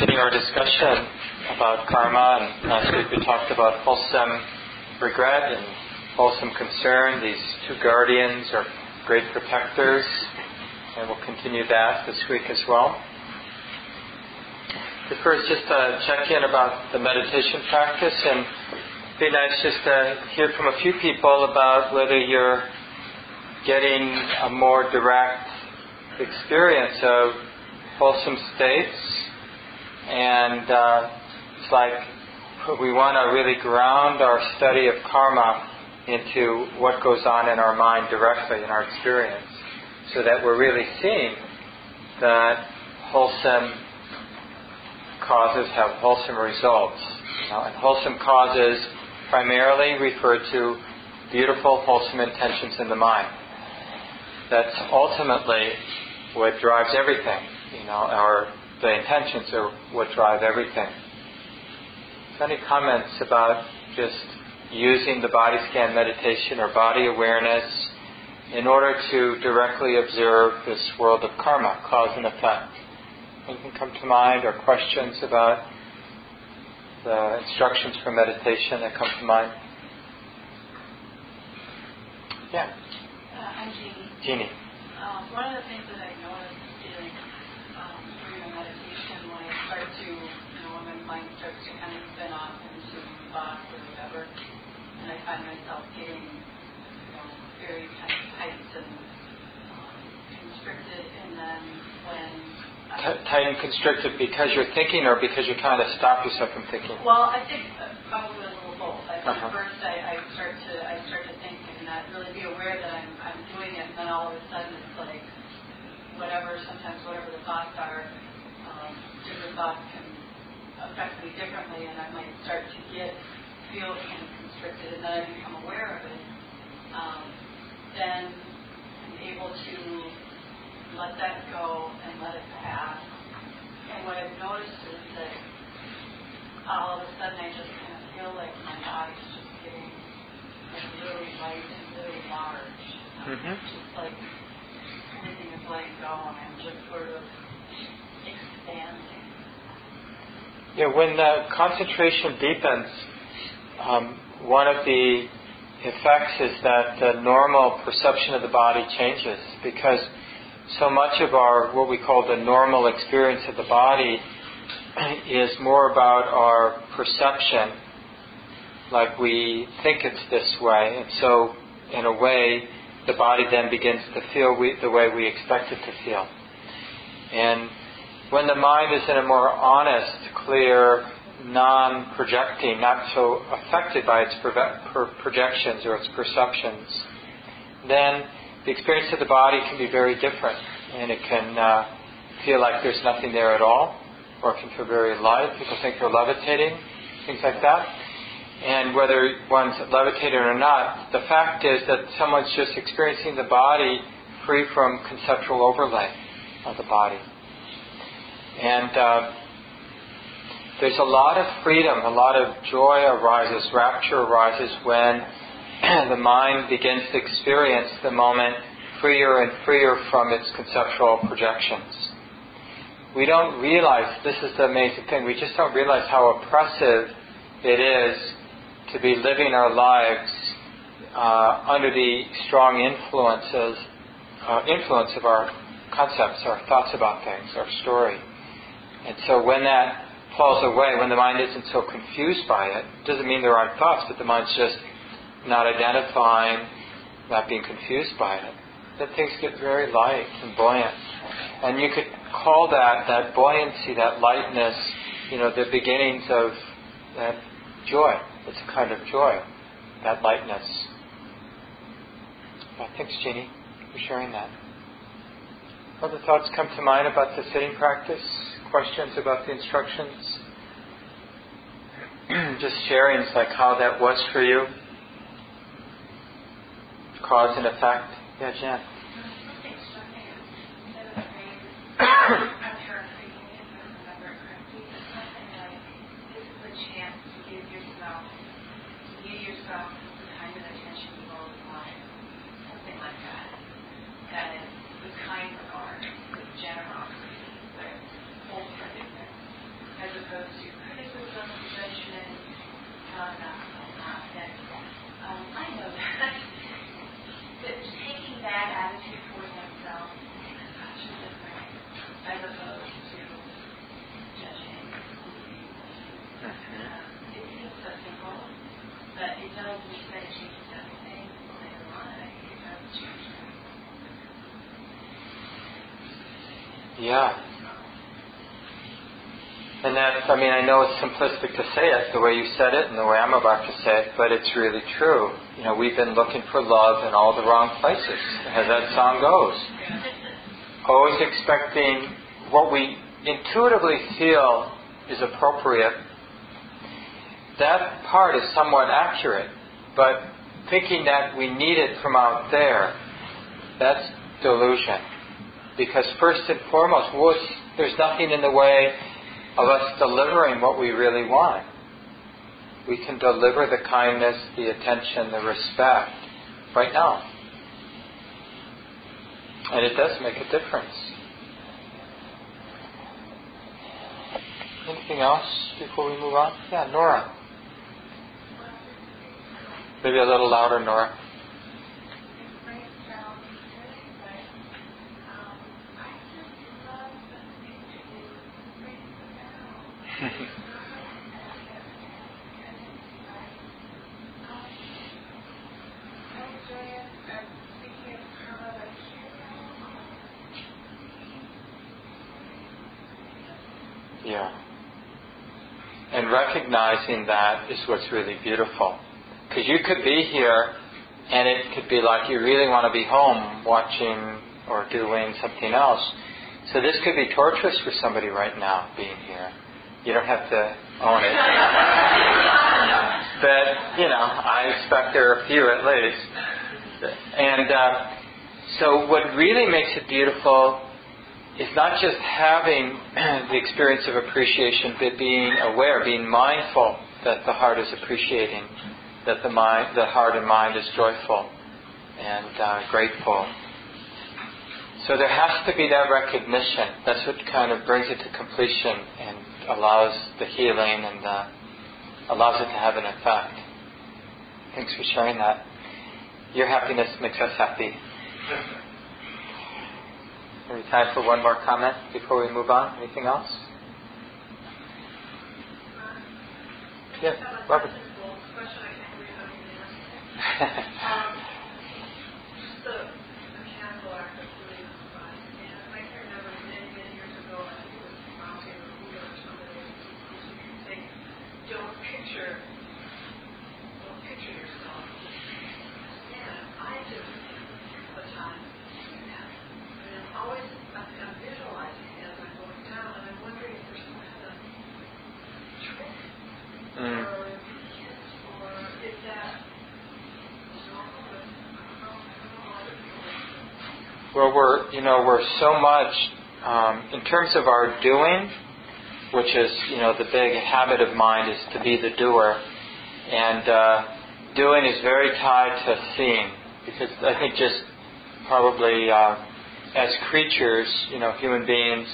continuing our discussion about karma, and last week we talked about wholesome regret and wholesome concern. These two guardians are great protectors, and we'll continue that this week as well. But first, just to check in about the meditation practice, and be nice just to hear from a few people about whether you're getting a more direct experience of wholesome states, and uh, it's like we want to really ground our study of karma into what goes on in our mind directly in our experience, so that we're really seeing that wholesome causes have wholesome results. Know, and wholesome causes primarily refer to beautiful, wholesome intentions in the mind. That's ultimately what drives everything. You know, our the intentions are what drive everything. Any comments about just using the body scan meditation or body awareness in order to directly observe this world of karma, cause and effect? Anything come to mind or questions about the instructions for meditation that come to mind? Yeah. Uh, I'm Jeannie. Jeannie. Um, one of the things that I noticed is um, during the meditation when I start to, you know, when my mind starts to kind of spin off into thoughts or whatever, and I find myself getting, you know, very kind of tight and um, constricted, and then when T- tight and constricted because you're thinking or because you're trying to stop yourself from thinking? Well, I think uh, probably a little both. I think uh-huh. first I, I start to I start to think and not really be aware that I'm I'm doing it, and then all of a sudden it's like whatever sometimes whatever the thoughts are, um, different thoughts affect me differently, and I might start to get feel kind of constricted, and then I become aware of it. Um, then I'm able to let that go and let it pass. And what I've noticed is that all of a sudden I just kind of feel like my body's just getting like really light and really large. Mm-hmm. Just like everything is letting go and I'm just sort of expanding. Yeah, when the concentration deepens, um, one of the effects is that the normal perception of the body changes because so much of our what we call the normal experience of the body is more about our perception. Like we think it's this way and so in a way the body then begins to feel we, the way we expect it to feel. And when the mind is in a more honest clear non-projecting not so affected by its projections or its perceptions then the experience of the body can be very different, and it can uh, feel like there's nothing there at all, or it can feel very light. People think they're levitating, things like that. And whether one's levitating or not, the fact is that someone's just experiencing the body free from conceptual overlay of the body. And uh, there's a lot of freedom, a lot of joy arises, rapture arises when the mind begins to experience the moment freer and freer from its conceptual projections. We don't realize, this is the amazing thing, we just don't realize how oppressive it is to be living our lives uh, under the strong influences, uh, influence of our concepts, our thoughts about things, our story. And so when that falls away, when the mind isn't so confused by it, doesn't mean there aren't thoughts, but the mind's just not identifying, not being confused by it, then things get very light and buoyant. And you could call that, that buoyancy, that lightness, you know, the beginnings of that joy. It's a kind of joy, that lightness. Thanks, Jeannie, for sharing that. Other thoughts come to mind about the sitting practice? Questions about the instructions? Just sharing like how that was for you cause and effect. Yeah, Jen. mean, I know it's simplistic to say it the way you said it and the way I'm about to say it, but it's really true. You know, we've been looking for love in all the wrong places, as that song goes. Always expecting what we intuitively feel is appropriate. That part is somewhat accurate, but thinking that we need it from out there, that's delusion. Because first and foremost, there's nothing in the way of us delivering what we really want. We can deliver the kindness, the attention, the respect right now. And it does make a difference. Anything else before we move on? Yeah, Nora. Maybe a little louder, Nora. Yeah. And recognizing that is what's really beautiful. Because you could be here and it could be like you really want to be home watching or doing something else. So this could be torturous for somebody right now being here. You don't have to own it. but, you know, I expect there are a few at least. And uh, so what really makes it beautiful is not just having the experience of appreciation, but being aware, being mindful that the heart is appreciating, that the mind, the heart and mind is joyful and uh, grateful. So there has to be that recognition. That's what kind of brings it to completion and allows the healing and uh, allows it to have an effect. Thanks for sharing that. Your happiness makes us happy. Any time for one more comment before we move on? Anything else? Yeah, Robert. Well, we're you know we're so much um, in terms of our doing, which is you know the big habit of mind is to be the doer, and uh, doing is very tied to seeing because I think just probably uh, as creatures, you know, human beings,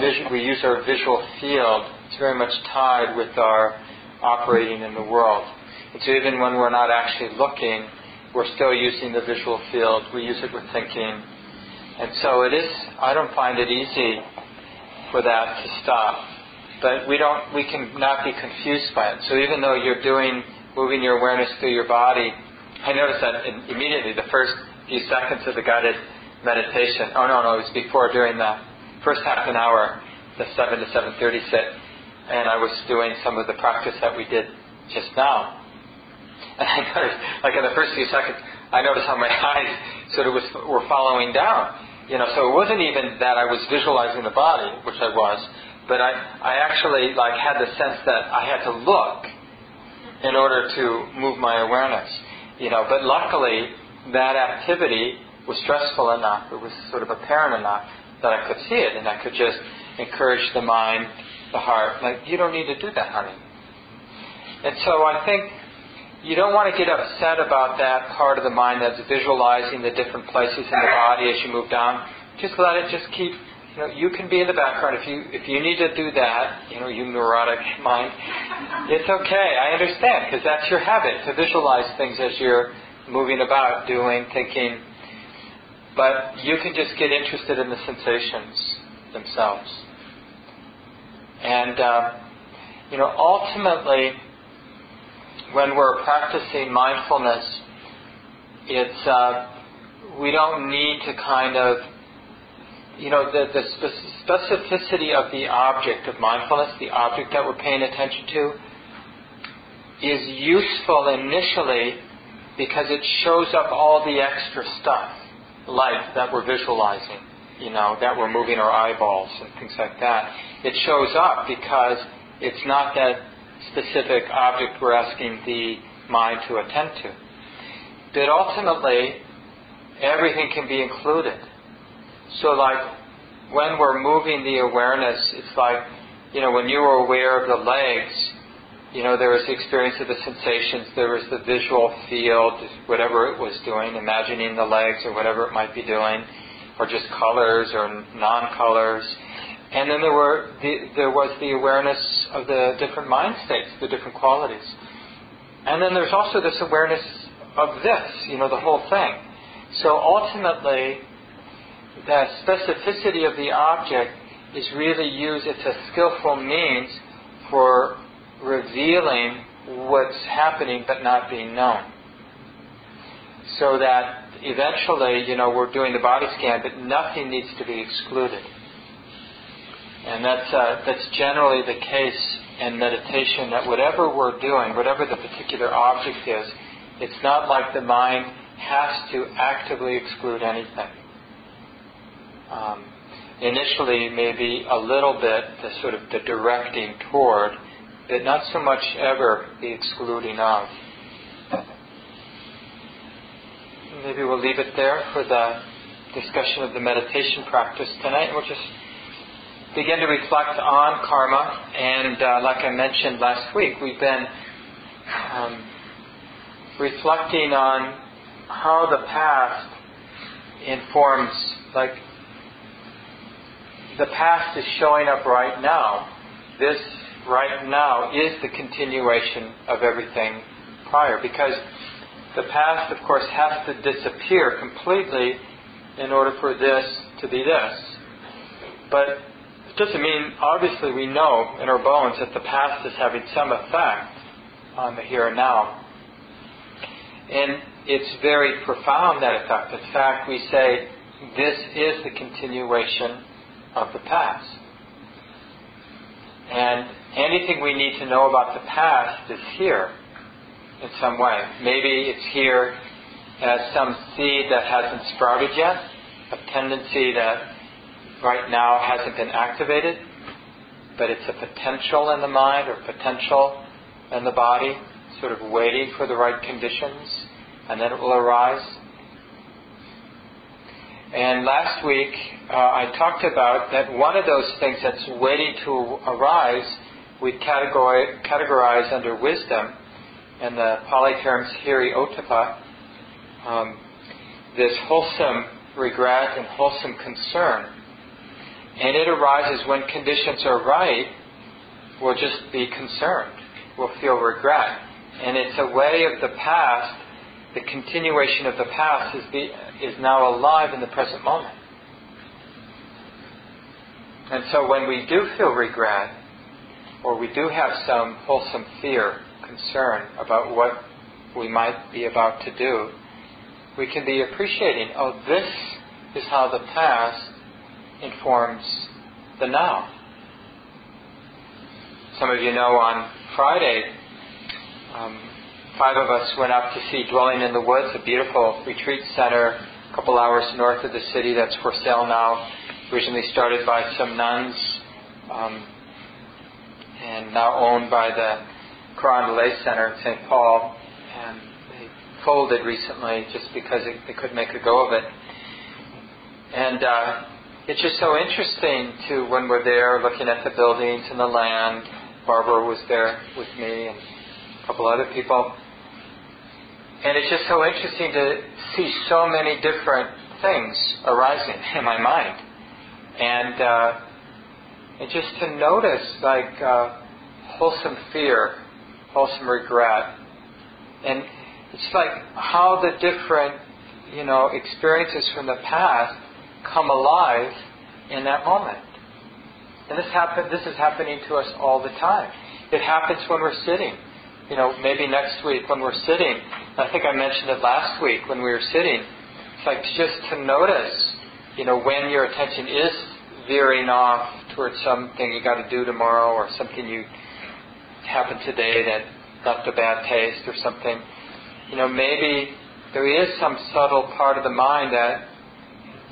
visu- we use our visual field. It's very much tied with our operating in the world. And so even when we're not actually looking, we're still using the visual field. We use it with thinking. And so it is, I don't find it easy for that to stop. But we don't, we can not be confused by it. So even though you're doing, moving your awareness through your body, I noticed that in, immediately the first few seconds of the guided meditation, oh no, no, it was before, during the first half an hour, the 7 to 7.30 sit, and I was doing some of the practice that we did just now. And I noticed, like in the first few seconds, I noticed how my eyes sort of was, were following down. You know, so it wasn't even that I was visualizing the body, which I was, but I, I actually like had the sense that I had to look in order to move my awareness. You know, but luckily that activity was stressful enough, it was sort of apparent enough that I could see it and I could just encourage the mind, the heart, like, you don't need to do that, honey. And so I think you don't want to get upset about that part of the mind that's visualizing the different places in the body as you move down. Just let it just keep you know, you can be in the background if you if you need to do that. You know, you neurotic mind. It's okay. I understand because that's your habit to visualize things as you're moving about, doing, thinking. But you can just get interested in the sensations themselves. And uh, you know, ultimately, when we're practicing mindfulness, it's uh, we don't need to kind of you know, the, the specificity of the object of mindfulness, the object that we're paying attention to, is useful initially because it shows up all the extra stuff, like that we're visualizing, you know, that we're moving our eyeballs and things like that. It shows up because it's not that specific object we're asking the mind to attend to. But ultimately, everything can be included. So, like, when we're moving the awareness, it's like, you know, when you were aware of the legs, you know, there was the experience of the sensations, there was the visual field, whatever it was doing, imagining the legs or whatever it might be doing, or just colors or non-colors. And then there were the, there was the awareness of the different mind states, the different qualities. And then there's also this awareness of this, you know, the whole thing. So ultimately, the specificity of the object is really used, it's a skillful means for revealing what's happening but not being known. So that eventually, you know, we're doing the body scan, but nothing needs to be excluded. And that's, uh, that's generally the case in meditation, that whatever we're doing, whatever the particular object is, it's not like the mind has to actively exclude anything um, initially maybe a little bit the sort of the directing toward, but not so much ever the excluding of. Maybe we'll leave it there for the discussion of the meditation practice tonight. We'll just begin to reflect on karma. And uh, like I mentioned last week, we've been um, reflecting on how the past informs, like the past is showing up right now. This right now is the continuation of everything prior because the past, of course, has to disappear completely in order for this to be this. But doesn't mean, obviously, we know in our bones that the past is having some effect on the here and now. And it's very profound, that effect. In fact, we say this is the continuation of the past. And anything we need to know about the past is here in some way. Maybe it's here as some seed that hasn't sprouted yet, a tendency that right now hasn't been activated, but it's a potential in the mind or potential in the body, sort of waiting for the right conditions, and then it will arise. And last week, uh, I talked about that one of those things that's waiting to arise, we categorize, under wisdom, and the Pali terms hiri ottappa, um, this wholesome regret and wholesome concern. And it arises when conditions are right, we'll just be concerned. We'll feel regret. And it's a way of the past, the continuation of the past is, be, is now alive in the present moment. And so when we do feel regret, or we do have some wholesome fear, concern about what we might be about to do, we can be appreciating, oh, this is how the past informs the now. Some of you know on Friday, um, five of us went up to see Dwelling in the Woods, a beautiful retreat center a couple hours north of the city that's for sale now originally started by some nuns um, and now owned by the Carondelet Center in St. Paul. And they folded recently just because it, they couldn't make a go of it. And uh, it's just so interesting to when we're there looking at the buildings and the land. Barbara was there with me and a couple other people. And it's just so interesting to see so many different things arising in my mind and uh, and just to notice like uh, wholesome fear, wholesome regret, and it's like how the different you know experiences from the past come alive in that moment. And this happen this is happening to us all the time. It happens when we're sitting. You know, maybe next week when we're sitting. I think I mentioned it last week when we were sitting. It's like just to notice, you know, when your attention is veering off towards something you got to do tomorrow or something you happened today that left a bad taste or something. You know, maybe there is some subtle part of the mind that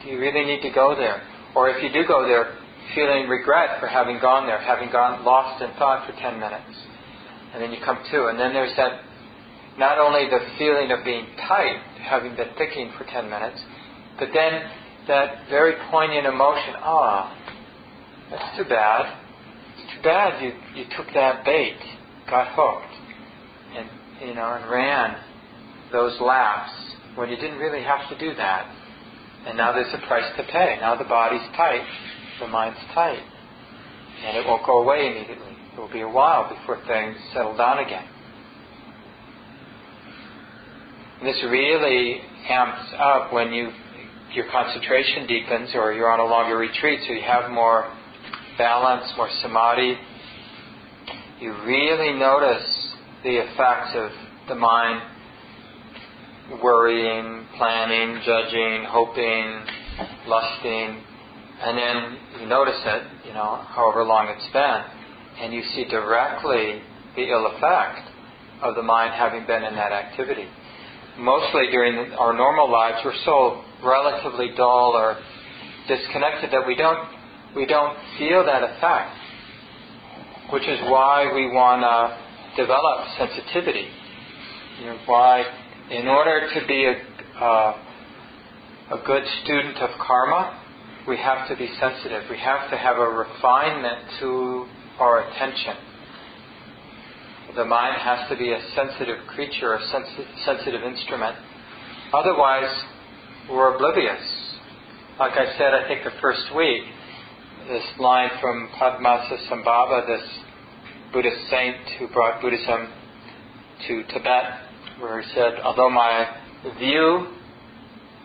do you really need to go there? Or if you do go there, feeling regret for having gone there, having gone lost in thought for 10 minutes. And then you come to, and then there's that not only the feeling of being tight, having been thinking for 10 minutes, but then that very poignant emotion, ah, that's too bad. It's too bad you, you took that bait, got hooked, and you know, and ran those laps when you didn't really have to do that. And now there's a price to pay. Now the body's tight, the mind's tight. And it won't go away immediately. It will be a while before things settle down again. And this really amps up when you your concentration deepens or you're on a longer retreat, so you have more balance, more samadhi. You really notice the effects of the mind worrying, planning, judging, hoping, lusting, and then you notice it, you know, however long it's been, and you see directly the ill effect of the mind having been in that activity. Mostly during our normal lives, we're so relatively dull or disconnected that we don't we don't feel that effect, which is why we want to develop sensitivity. You know, why, in order to be a, uh, a good student of karma, we have to be sensitive. We have to have a refinement to our attention. The mind has to be a sensitive creature, a sensi- sensitive instrument. Otherwise, we're oblivious. Like I said, I think the first week, this line from Padmasambhava, this Buddhist saint who brought Buddhism to Tibet, where he said, although my view,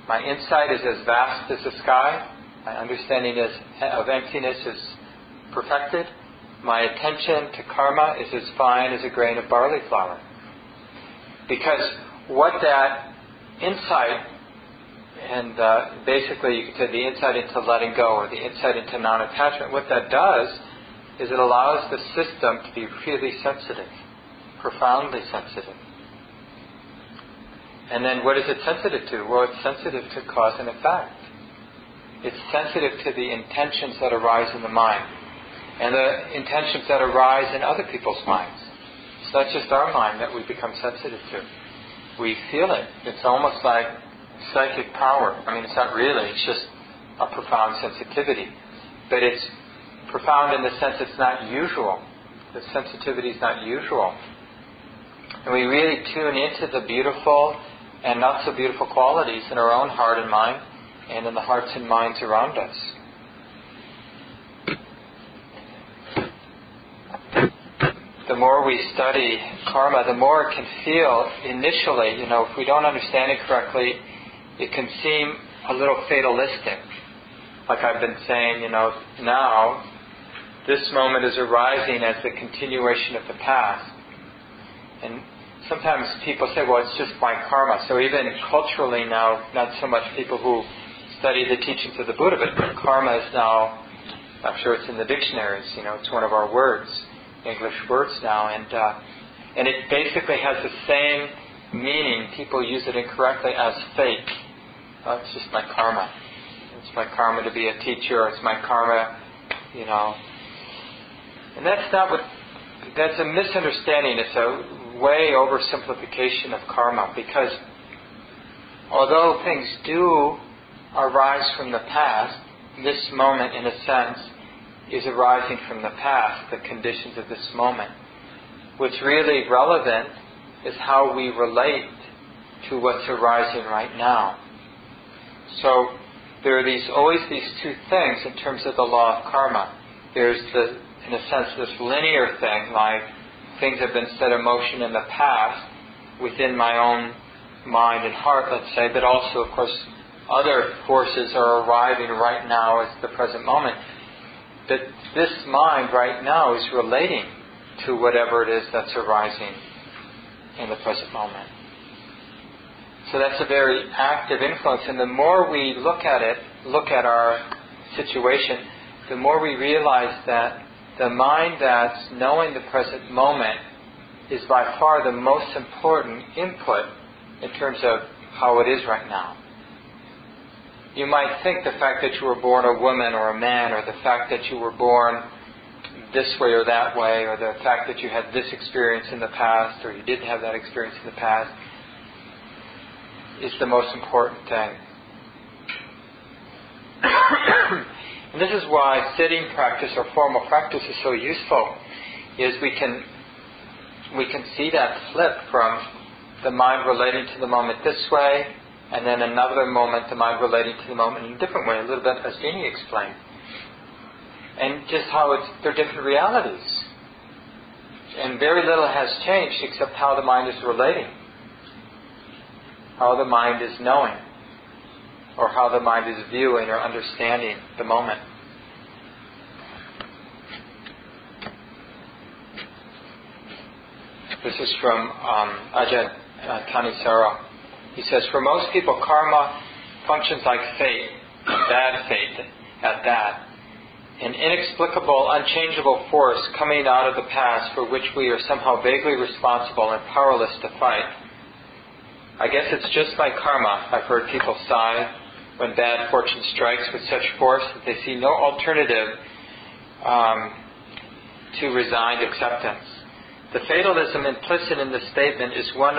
my insight is as vast as the sky, my understanding is, of emptiness is perfected, my attention to karma is as fine as a grain of barley flour. Because what that insight and uh, basically you could say the insight into letting go or the insight into non-attachment, what that does is it allows the system to be really sensitive, profoundly sensitive. And then what is it sensitive to? Well, it's sensitive to cause and effect. It's sensitive to the intentions that arise in the mind and the intentions that arise in other people's minds. It's not just our mind that we become sensitive to. We feel it. It's almost like psychic power. I mean, it's not really, it's just a profound sensitivity. But it's profound in the sense it's not usual. The sensitivity is not usual. And we really tune into the beautiful and not so beautiful qualities in our own heart and mind and in the hearts and minds around us. the more we study karma, the more it can feel initially, you know, if we don't understand it correctly, it can seem a little fatalistic. Like I've been saying, you know, now this moment is arising as the continuation of the past. And sometimes people say, well, it's just my karma. So even culturally now, not so much people who study the teachings of the Buddha, but karma is now, I'm sure it's in the dictionaries, you know, it's one of our words, English words now. And, uh, and it basically has the same meaning. People use it incorrectly as fate. Oh, it's just my karma. It's my karma to be a teacher. It's my karma, you know. And that's not what. That's a misunderstanding. It's a way oversimplification of karma because although things do arise from the past, this moment, in a sense, is arising from the past, the conditions of this moment. What's really relevant is how we relate to what's arising right now. So there are these always these two things in terms of the law of karma. There's the, in a sense, this linear thing, like things have been set in motion in the past within my own mind and heart, let's say, but also, of course, other forces are arriving right now at the present moment. That this mind right now is relating to whatever it is that's arising in the present moment. So that's a very active influence, and the more we look at it, look at our situation, the more we realize that the mind that's knowing the present moment is by far the most important input in terms of how it is right now. You might think the fact that you were born a woman or a man, or the fact that you were born this way or that way, or the fact that you had this experience in the past, or you didn't have that experience in the past, is the most important thing. and this is why sitting practice or formal practice is so useful, is we can we can see that flip from the mind relating to the moment this way, and then another moment the mind relating to the moment in a different way, a little bit as Jeannie explained. And just how it's they're different realities. And very little has changed except how the mind is relating. How the mind is knowing. Or how the mind is viewing or understanding the moment. This is from um, Ajahn uh, Thanissaro. He says, For most people, karma functions like fate, bad fate at that. An inexplicable, unchangeable force coming out of the past for which we are somehow vaguely responsible and powerless to fight. I guess it's just like karma. I've heard people sigh when bad fortune strikes with such force that they see no alternative um, to resigned acceptance. The fatalism implicit in this statement is one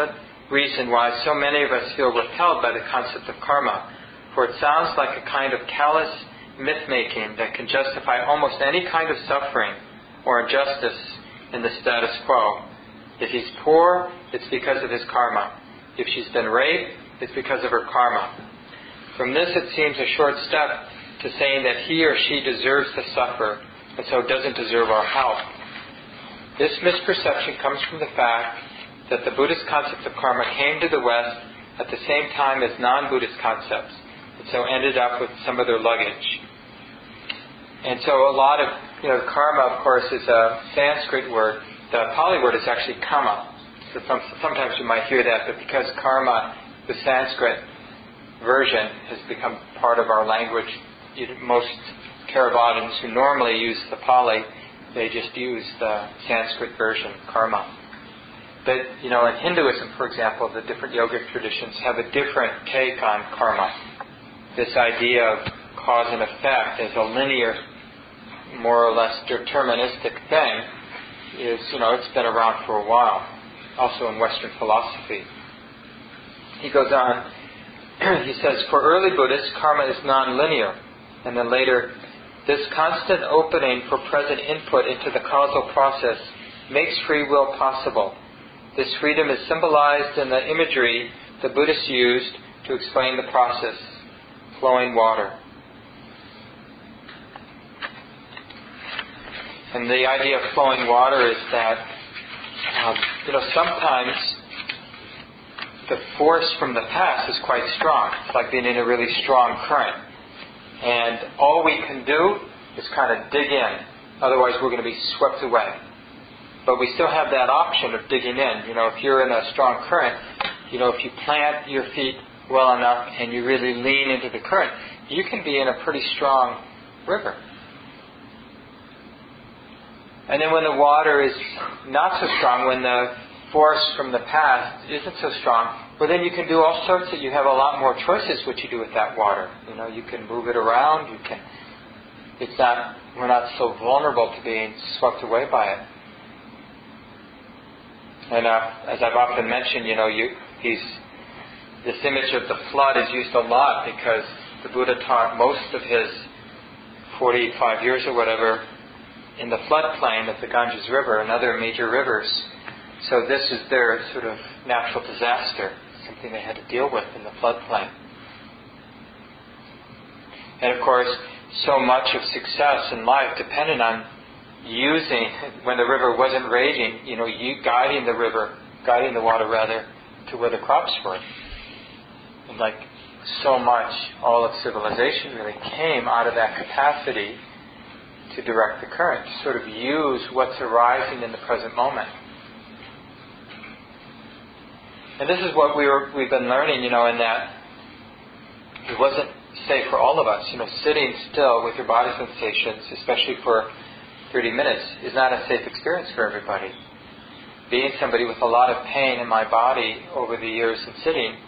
reason why so many of us feel repelled by the concept of karma, for it sounds like a kind of callous myth making that can justify almost any kind of suffering or injustice in the status quo. If he's poor, it's because of his karma. If she's been raped, it's because of her karma. From this, it seems a short step to saying that he or she deserves to suffer and so doesn't deserve our help. This misperception comes from the fact that the Buddhist concept of karma came to the West at the same time as non Buddhist concepts, and so ended up with some of their luggage. And so a lot of, you know, karma, of course, is a Sanskrit word. The Pali word is actually kamma. So sometimes you might hear that, but because karma, the Sanskrit version, has become part of our language, most Theravadins who normally use the Pali they just use the Sanskrit version, karma. But, you know, in Hinduism, for example, the different yogic traditions have a different take on karma. This idea of cause and effect as a linear, more or less deterministic thing is, you know, it's been around for a while, also in Western philosophy. He goes on, he says, for early Buddhists, karma is non-linear. And then later, this constant opening for present input into the causal process makes free will possible. This freedom is symbolized in the imagery the Buddhists used to explain the process flowing water. And the idea of flowing water is that, um, you know, sometimes the force from the past is quite strong. It's like being in a really strong current. And all we can do is kind of dig in. Otherwise, we're going to be swept away. But we still have that option of digging in. You know, if you're in a strong current, you know, if you plant your feet well enough and you really lean into the current, you can be in a pretty strong river. And then when the water is not so strong, when the force from the past isn't so strong, well, then you can do all sorts of, you have a lot more choices what you do with that water. You know, you can move it around, you can, it's not, we're not so vulnerable to being swept away by it. And uh, as I've often mentioned, you know, you, he's, this image of the flood is used a lot because the Buddha taught most of his 45 years or whatever in the floodplain of the Ganges River and other major rivers. So this is their sort of natural disaster something they had to deal with in the floodplain. And of course, so much of success in life depended on using, when the river wasn't raging, you know, you guiding the river, guiding the water rather, to where the crops were. And like so much, all of civilization really came out of that capacity to direct the current, to sort of use what's arising in the present moment. And this is what we were, we've been learning, you know, in that it wasn't safe for all of us. You know, sitting still with your body sensations, especially for 30 minutes, is not a safe experience for everybody. Being somebody with a lot of pain in my body over the years of sitting,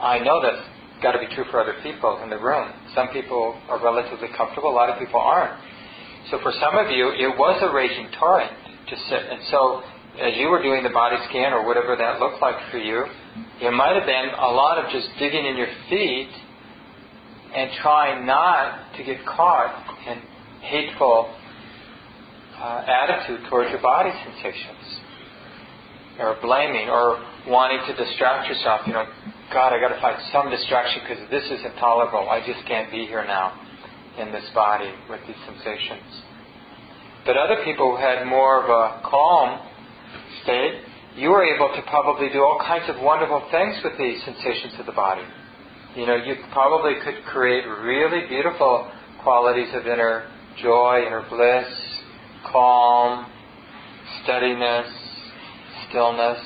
I know that's got to be true for other people in the room. Some people are relatively comfortable, a lot of people aren't. So for some of you, it was a raging torrent to sit. And so as you were doing the body scan or whatever that looked like for you, it might have been a lot of just digging in your feet and trying not to get caught in hateful uh, attitude towards your body sensations, or blaming, or wanting to distract yourself. You know, God, I got to find some distraction because this is intolerable. I just can't be here now in this body with these sensations. But other people who had more of a calm state, you were able to probably do all kinds of wonderful things with these sensations of the body. You know, you probably could create really beautiful qualities of inner joy, inner bliss, calm, steadiness, stillness,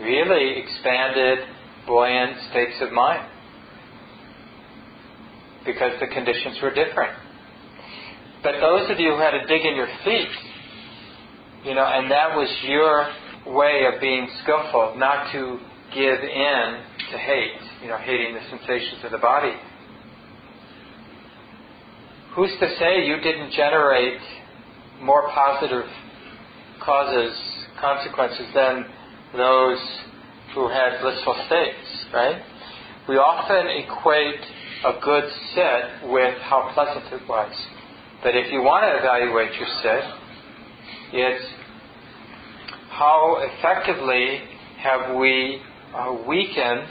really expanded, buoyant states of mind because the conditions were different. But those of you who had to dig in your feet, you know, and that was your way of being skillful, not to give in to hate, you know, hating the sensations of the body. Who's to say you didn't generate more positive causes, consequences than those who had blissful states, right? We often equate a good sit with how pleasant it was. But if you want to evaluate your sit, it's how effectively have we uh, weakened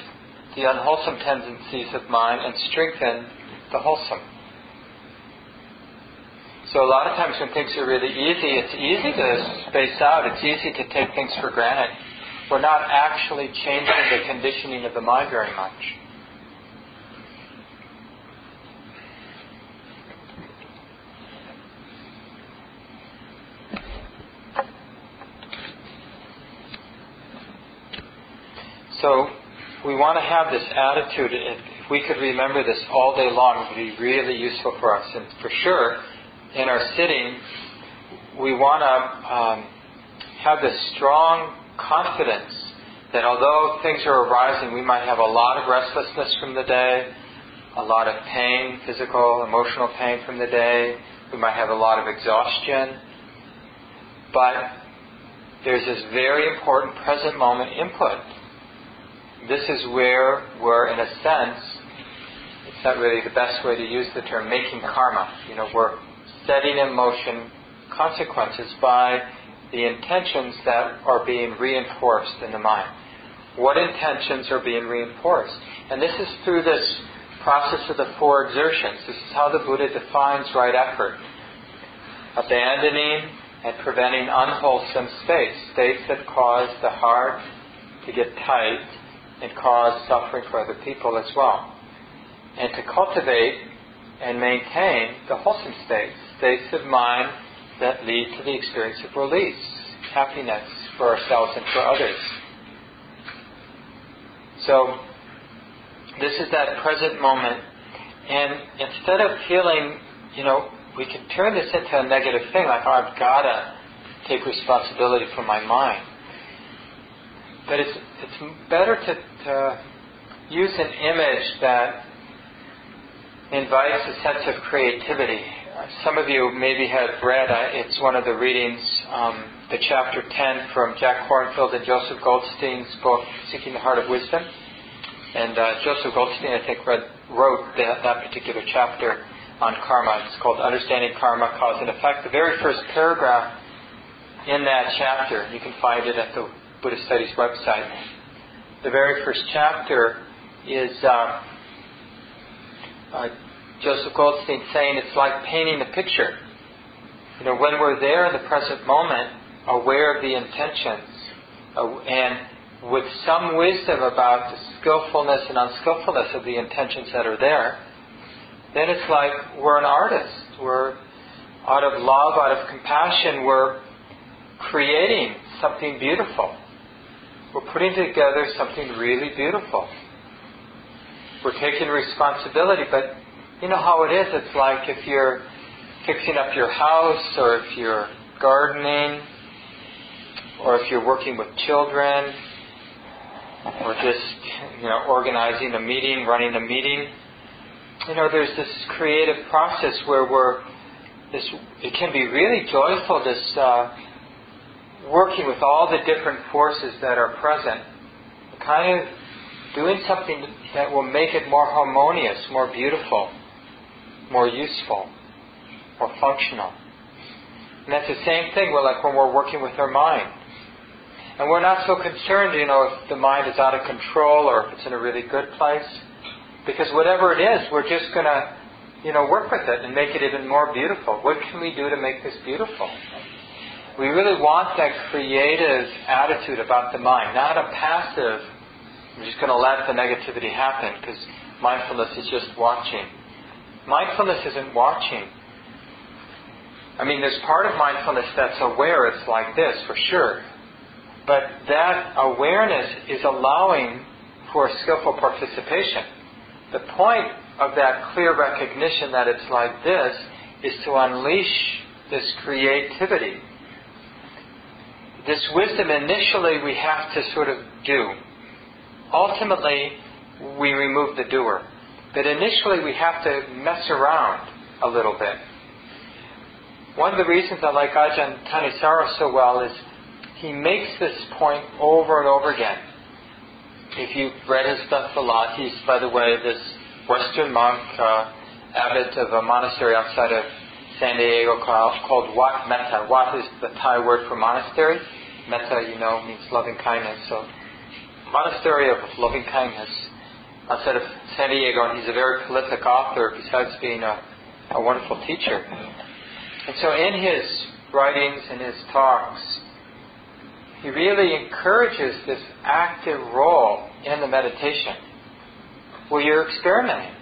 the unwholesome tendencies of mind and strengthened the wholesome. So a lot of times when things are really easy, it's easy to space out. It's easy to take things for granted. We're not actually changing the conditioning of the mind very much. So we want to have this attitude. If we could remember this all day long, it would be really useful for us. And for sure, in our sitting, we want to um, have this strong confidence that although things are arising, we might have a lot of restlessness from the day, a lot of pain, physical, emotional pain from the day, we might have a lot of exhaustion, but there's this very important present moment input this is where we're, in a sense, it's not really the best way to use the term, making karma. You know, we're setting in motion consequences by the intentions that are being reinforced in the mind. What intentions are being reinforced? And this is through this process of the four exertions. This is how the Buddha defines right effort. Abandoning and preventing unwholesome states, states that cause the heart to get tight and cause suffering for other people as well. And to cultivate and maintain the wholesome states, states of mind that lead to the experience of release, happiness for ourselves and for others. So, this is that present moment. And instead of feeling, you know, we can turn this into a negative thing, like, oh, I've got to take responsibility for my mind. But it's, it's better to uh, use an image that invites a sense of creativity. Some of you maybe have read, it's one of the readings, um, the chapter 10 from Jack Kornfield and Joseph Goldstein's book, Seeking the Heart of Wisdom. And uh, Joseph Goldstein, I think, read, wrote that, that particular chapter on karma. It's called Understanding Karma, Cause and Effect. The very first paragraph in that chapter, you can find it at the Buddhist Studies website the very first chapter is uh, uh, Joseph Goldstein saying it's like painting a picture. You know, when we're there in the present moment, aware of the intentions, uh, and with some wisdom about the skillfulness and unskillfulness of the intentions that are there, then it's like we're an artist. We're out of love, out of compassion, we're creating something beautiful. We're putting together something really beautiful. We're taking responsibility, but you know how it is. It's like if you're fixing up your house, or if you're gardening, or if you're working with children, or just you know organizing a meeting, running a meeting. You know, there's this creative process where we're this. It can be really joyful. This uh, working with all the different forces that are present, kind of doing something that will make it more harmonious, more beautiful, more useful, more functional. And that's the same thing with like when we're working with our mind. And we're not so concerned, you know, if the mind is out of control or if it's in a really good place. Because whatever it is, we're just going to, you know, work with it and make it even more beautiful. What can we do to make this beautiful? We really want that creative attitude about the mind, not a passive, I'm just going to let the negativity happen because mindfulness is just watching. Mindfulness isn't watching. I mean, there's part of mindfulness that's aware, it's like this, for sure. But that awareness is allowing for skillful participation. The point of that clear recognition that it's like this is to unleash this creativity this wisdom initially we have to sort of do. Ultimately, we remove the doer. But initially we have to mess around a little bit. One of the reasons I like Ajahn Thanissaro so well is he makes this point over and over again. If you've read his stuff a lot, he's, by the way, this Western monk, uh, abbot of a monastery outside of San Diego called, Wat Metta. Wat is the Thai word for monastery. Metta, you know, means loving kindness. So, monastery of loving kindness outside of San Diego, and he's a very prolific author besides being a, a wonderful teacher. And so, in his writings and his talks, he really encourages this active role in the meditation where you're experimenting.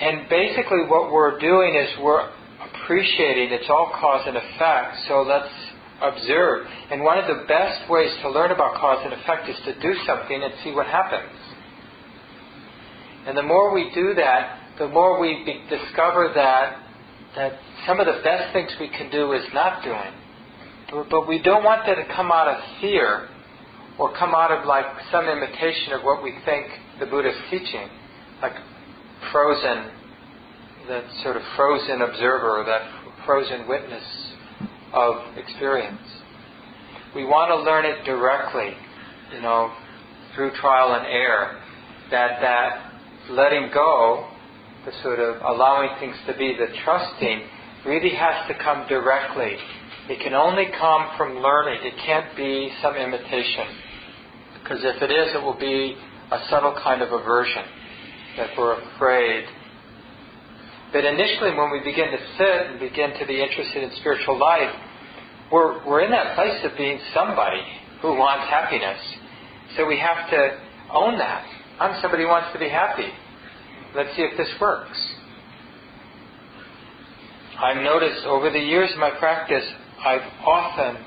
And basically, what we're doing is we're appreciating it's all cause and effect, so let's observe. And one of the best ways to learn about cause and effect is to do something and see what happens. And the more we do that, the more we be- discover that that some of the best things we can do is not doing. But we don't want that to come out of fear or come out of like some imitation of what we think the Buddha is teaching. Like frozen, that sort of frozen observer, that frozen witness of experience. We want to learn it directly, you know, through trial and error. That that letting go, the sort of allowing things to be, the trusting, really has to come directly. It can only come from learning. It can't be some imitation. Because if it is, it will be a subtle kind of aversion that we're afraid. But initially, when we begin to sit and begin to be interested in spiritual life, we're, we're in that place of being somebody who wants happiness. So we have to own that. I'm somebody who wants to be happy. Let's see if this works. I've noticed over the years of my practice, I've often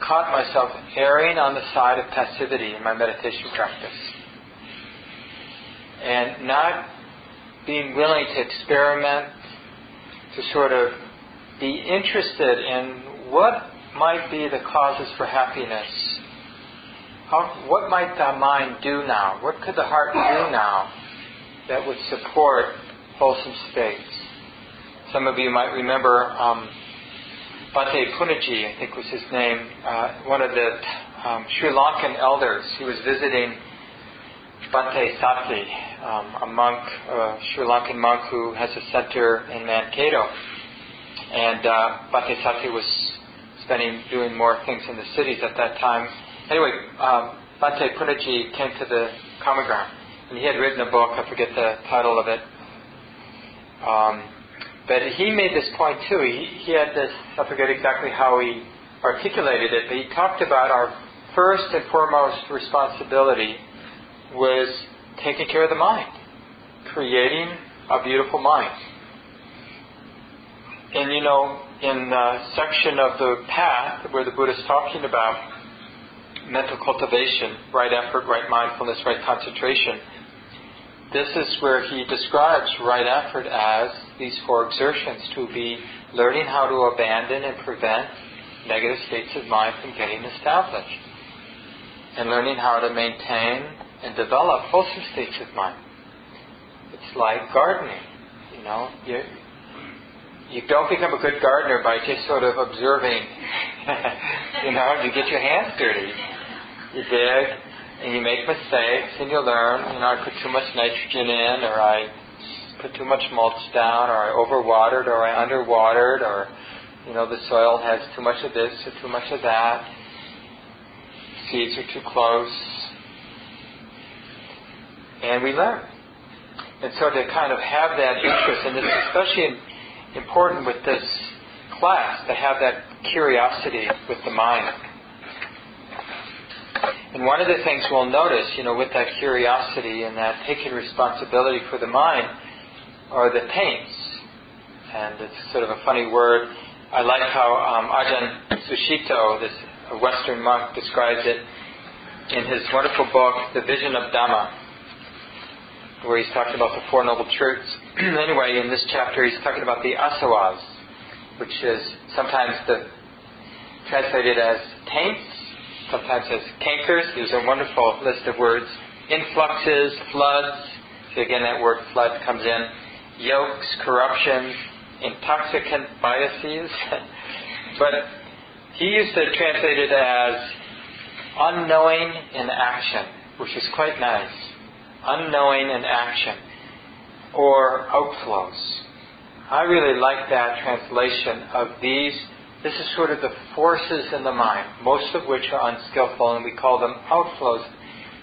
caught myself erring on the side of passivity in my meditation practice and not being willing to experiment, to sort of be interested in what might be the causes for happiness. How, what might the mind do now? What could the heart do now that would support wholesome states? Some of you might remember um, Bhante I think was his name, uh, one of the um, Sri Lankan elders. He was visiting Bhante Sati, um, a monk, a Sri Lankan monk who has a center in Mankato. And uh, Bhante Sati was spending, doing more things in the cities at that time. Anyway, um, Bhante Punnaji came to the common ground. and he had written a book. I forget the title of it. Um, but he made this point too. He, he had this. I forget exactly how he articulated it, but he talked about our first and foremost responsibility was taking care of the mind, creating a beautiful mind. And you know, in the section of the path where the Buddha is talking about mental cultivation, right effort, right mindfulness, right concentration, this is where he describes right effort as these four exertions to be learning how to abandon and prevent negative states of mind from getting established, and learning how to maintain and develop wholesome states of mind. It's like gardening, you know. You, you don't become a good gardener by just sort of observing. you know, you get your hands dirty. You dig, and you make mistakes, and you learn. You know, I put too much nitrogen in, or I put too much mulch down, or I overwatered, or I underwatered, or you know, the soil has too much of this or too much of that. Seeds are too close. And we learn. And so to kind of have that interest, and it's especially important with this class, to have that curiosity with the mind. And one of the things we'll notice, you know, with that curiosity and that taking responsibility for the mind are the taints. And it's sort of a funny word I like how um, Ajahn Sucitto, this Western monk, describes it in his wonderful book, The Vision of Dhamma, where he's talking about the Four Noble Truths. anyway, in this chapter, he's talking about the asavas, which is sometimes the, translated as taints, sometimes as cankers. There's a wonderful list of words. Influxes, floods. So again, that word flood comes in. Yokes, corruptions, intoxicant biases. but he used to translate it as unknowing in action, which is quite nice. Unknowing in action. Or outflows. I really like that translation of these. This is sort of the forces in the mind, most of which are unskillful, and we call them outflows.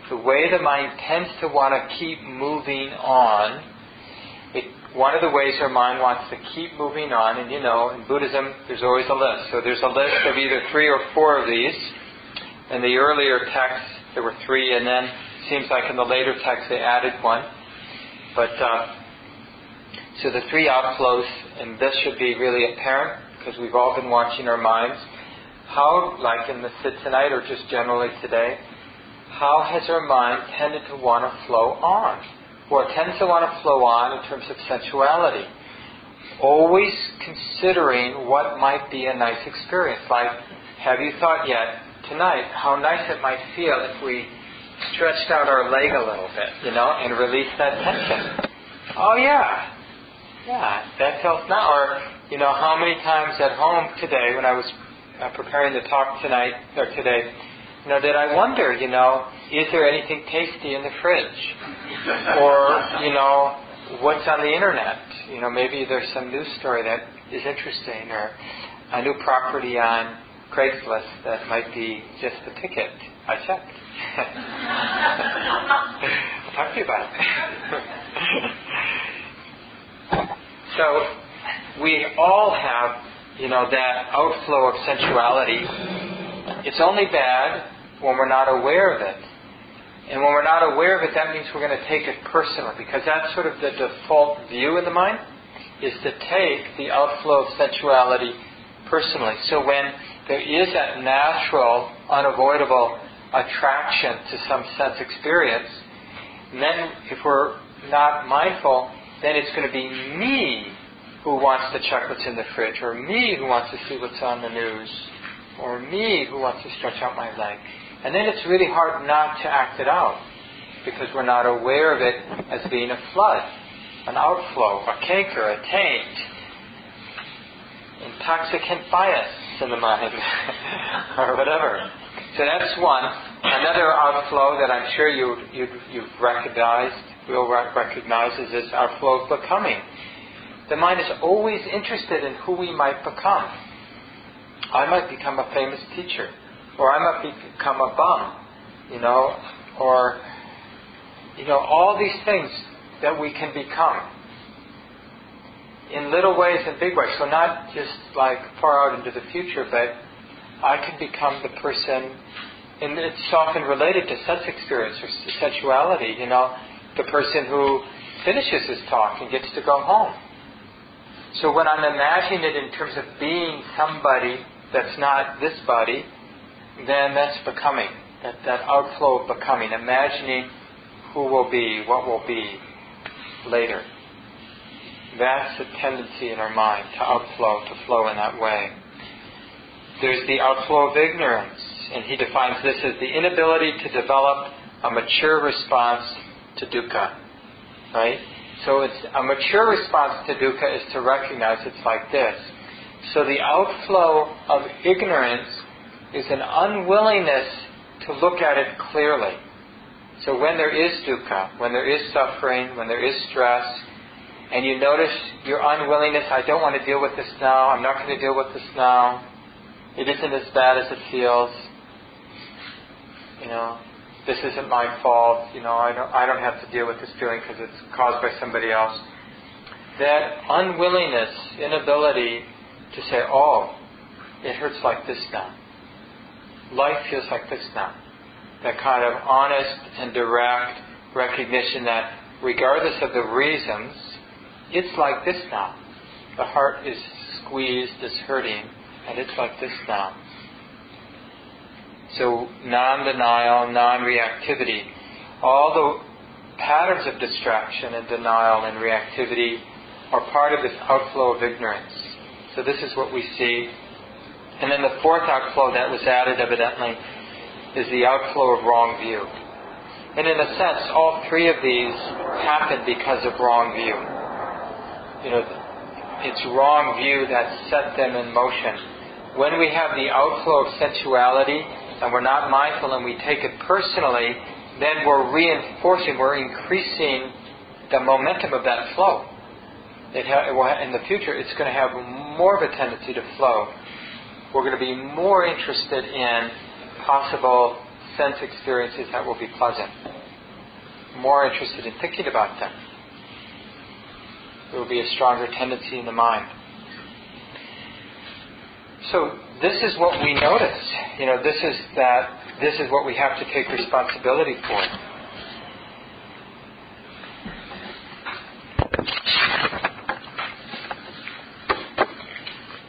The way the mind tends to want to keep moving on one of the ways our mind wants to keep moving on, and you know, in Buddhism, there's always a list. So there's a list of either three or four of these. In the earlier texts, there were three, and then it seems like in the later texts they added one. But uh, so the three outflows, and this should be really apparent because we've all been watching our minds. How, like in the sit tonight or just generally today, how has our mind tended to want to flow on? or tends to want to flow on in terms of sensuality. Always considering what might be a nice experience. Like, have you thought yet tonight how nice it might feel if we stretched out our leg a little bit, you know, and released that tension? Oh, yeah. Yeah, that feels now. Or, you know, how many times at home today when I was uh, preparing the talk tonight or today, you know, did I wonder, you know, is there anything tasty in the fridge? or, you know, what's on the internet? You know, maybe there's some news story that is interesting or a new property on Craigslist that might be just the ticket. I checked. Talk to you about it. so we all have, you know, that outflow of sensuality. It's only bad when we're not aware of it. And when we're not aware of it, that means we're going to take it personally because that's sort of the default view in the mind is to take the outflow of sensuality personally. So when there is that natural, unavoidable attraction to some sense experience, and then if we're not mindful, then it's going to be me who wants to check what's in the fridge, or me who wants to see what's on the news, or me who wants to stretch out my leg. And then it's really hard not to act it out because we're not aware of it as being a flood, an outflow, a canker, a taint, intoxicant bias in the mind, or whatever. So that's one. Another outflow that I'm sure you, you, you've recognized, will recognize, is this outflow of becoming. The mind is always interested in who we might become. I might become a famous teacher or I might become a bum, you know, or You know, all these things that we can become in little ways and big ways. So not just like far out into the future, but I can become the person, and it's often related to sex experience or sexuality. You know, the person who finishes his talk and gets to go home. So when I'm imagining it in terms of being somebody that's not this body, then that's becoming, that, that outflow of becoming, imagining who will be, what will be later. That's a tendency in our mind to outflow, to flow in that way. There's the outflow of ignorance, and he defines this as the inability to develop a mature response to dukkha. Right? So it's a mature response to dukkha is to recognize it's like this. So the outflow of ignorance is an unwillingness to look at it clearly. So when there is dukkha, when there is suffering, when there is stress, and you notice your unwillingness, I don't want to deal with this now, I'm not going to deal with this now, it isn't as bad as it feels, you know, this isn't my fault, you know, I don't, I don't have to deal with this feeling because it's caused by somebody else. That unwillingness, inability to say, oh, it hurts like this now. Life feels like this now. That kind of honest and direct recognition that regardless of the reasons, it's like this now. The heart is squeezed, is hurting, and it's like this now. So non-denial, non-reactivity, all the patterns of distraction and denial and reactivity are part of this outflow of ignorance. So this is what we see. And then the fourth outflow that was added evidently is the outflow of wrong view. And in a sense, all three of these happen because of wrong view. You know, it's wrong view that set them in motion. When we have the outflow of sensuality, and we're not mindful and we take it personally, then we're reinforcing, we're increasing the momentum of that flow. Ha- in the future, it's going to have more of a tendency to flow. We're going to be more interested in possible sense experiences that will be pleasant, more interested in thinking about them. There will be a stronger tendency in the mind. So this is what we notice. You know, this is that this is what we have to take responsibility for.